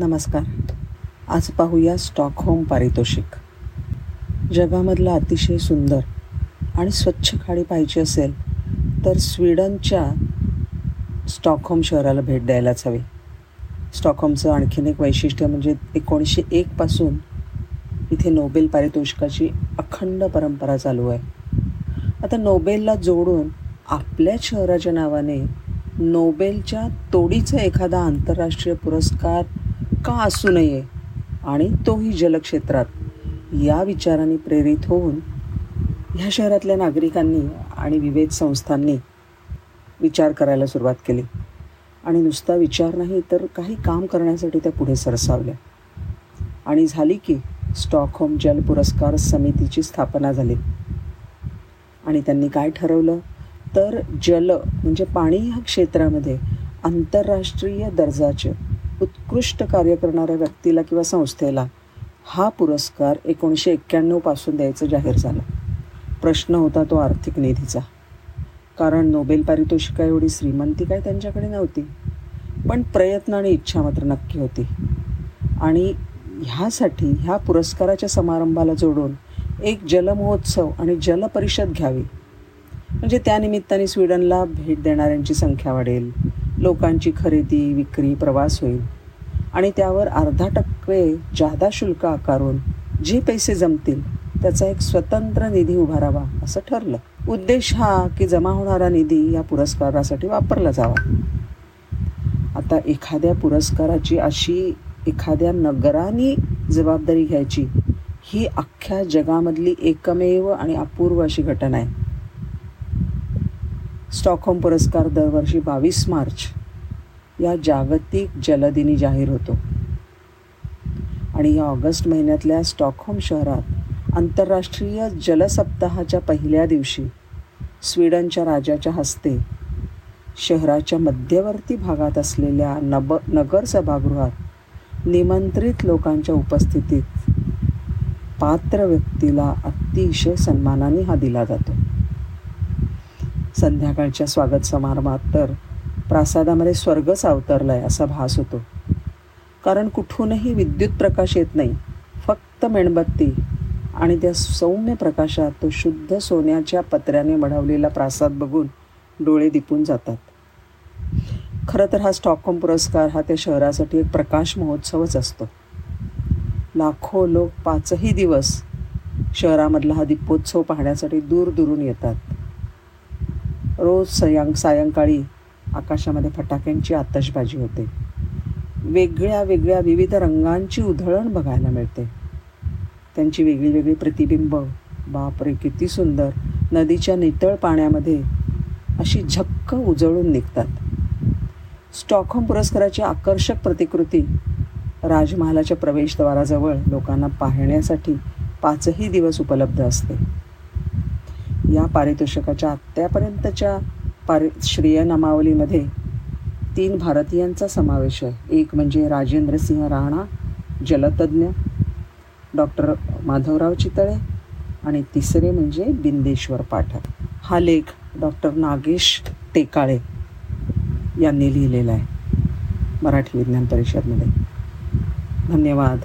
नमस्कार. आज पाहूया स्टॉकहोम पारितोषिक. जगामधलं अतिशय सुंदर आणि स्वच्छ खाडी पाहिजे असेल तर स्वीडनच्या स्टॉकहोम शहराला भेट द्यायलाच हवी. स्टॉकहोमचं आणखीन एक वैशिष्ट्य म्हणजे एकोणीसशे एकपासून इथे नोबेल पारितोषिकाची अखंड परंपरा चालू आहे. आता नोबेलला जोडून आपल्याच शहराच्या नावाने नोबेलच्या तोडीचा एखादा आंतरराष्ट्रीय पुरस्कार का असू नये आणि तोही जलक्षेत्रात. या विचाराने प्रेरित होऊन ह्या शहरातल्या नागरिकांनी आणि विविध संस्थांनी विचार करायला सुरुवात केली. आणि नुसता विचार नाही तर काही काम करण्यासाठी त्या पुढे सरसावल्या. आणि झाली की स्टॉकहोम जल पुरस्कार समितीची स्थापना झाली. आणि त्यांनी काय ठरवलं? तर जल म्हणजे पाणी ह्या क्षेत्रामध्ये आंतरराष्ट्रीय दर्जाचे उत्कृष्ट कार्य करणाऱ्या व्यक्तीला किंवा संस्थेला हा पुरस्कार एकोणीसशे एक्क्याण्णवपासून द्यायचं जाहीर झालं. प्रश्न होता तो आर्थिक निधीचा. कारण नोबेल पारितोषिका एवढी श्रीमंती काय त्यांच्याकडे नव्हती. पण प्रयत्न आणि इच्छा मात्र नक्की होती. आणि ह्यासाठी ह्या पुरस्काराच्या समारंभाला जोडून एक जलमहोत्सव आणि जलपरिषद घ्यावी. म्हणजे त्यानिमित्ताने स्वीडनला भेट देणाऱ्यांची संख्या वाढेल. लोकांची खरेदी विक्री प्रवास होईल. आणि त्यावर अर्धा टक्के जादा शुल्क आकारून जे पैसे जमतील त्याचा एक स्वतंत्र निधी उभारावा असं ठरलं. उद्देश हा की जमा होणारा निधी या पुरस्कारासाठी वापरला जावा. आता एखाद्या पुरस्काराची अशी एखाद्या नगराने जबाबदारी घ्यायची ही अख्ख्या जगामधली एकमेव आणि अपूर्व अशी घटना आहे. स्टॉकहोम पुरस्कार दरवर्षी बावीस मार्च या जागतिक जलदिनी जाहीर होतो. आणि या ऑगस्ट महिन्यातल्या स्टॉकहोम शहरात आंतरराष्ट्रीय जलसप्ताहाच्या पहिल्या दिवशी स्वीडनच्या राजाच्या हस्ते शहराच्या मध्यवर्ती भागात असलेल्या नब नगर सभागृहात निमंत्रित लोकांच्या उपस्थितीत पात्र व्यक्तीला अतिशय सन्मानाने हा दिला जातो. संध्याकाळच्या स्वागत समारंभात तर प्रासादामध्ये स्वर्गच अवतरला आहे असा भास होतो. कारण कुठूनही विद्युत प्रकाश येत नाही फक्त मेणबत्ती आणि त्या सौम्य प्रकाशात तो शुद्ध सोन्याच्या पत्र्याने मढवलेला प्रासाद बघून डोळे दिपून जातात. खरं तर हा स्टॉकहोम पुरस्कार हा त्या शहरासाठी एक प्रकाश महोत्सवच असतो. लाखो लोक पाचही दिवस शहरामधला हा दीपोत्सव पाहण्यासाठी दूरदूरून येतात. रोज सयांग सायंकाळी आकाशामध्ये फटाक्यांची आतषबाजी होते. वेगळ्या वेगळ्या विविध रंगांची उधळण बघायला मिळते. त्यांची वेगळी वेगळी प्रतिबिंब. बापरे किती सुंदर. नदीच्या नितळ पाण्यामध्ये अशी झक्क उजळून निघतात. स्टॉकहोम पुरस्काराची आकर्षक प्रतिकृती. राजमहालाच्या प्रवेशद्वाराजवळ लोकांना पाहण्यासाठी पाचही दिवस उपलब्ध असते. या पारितोषिकाच्या आत्तापर्यंतच्या पारि श्रेयनामावलीमध्ये तीन भारतीयांचा समावेश आहे. एक म्हणजे राजेंद्र सिंह राणा जलतज्ञ डॉक्टर माधवराव चितळे आणि तिसरे म्हणजे बिंदेश्वर पाठक. हा लेख डॉक्टर नागेश टेकाळे यांनी लिहिलेला आहे. मराठी विज्ञान परिषदमध्ये. धन्यवाद.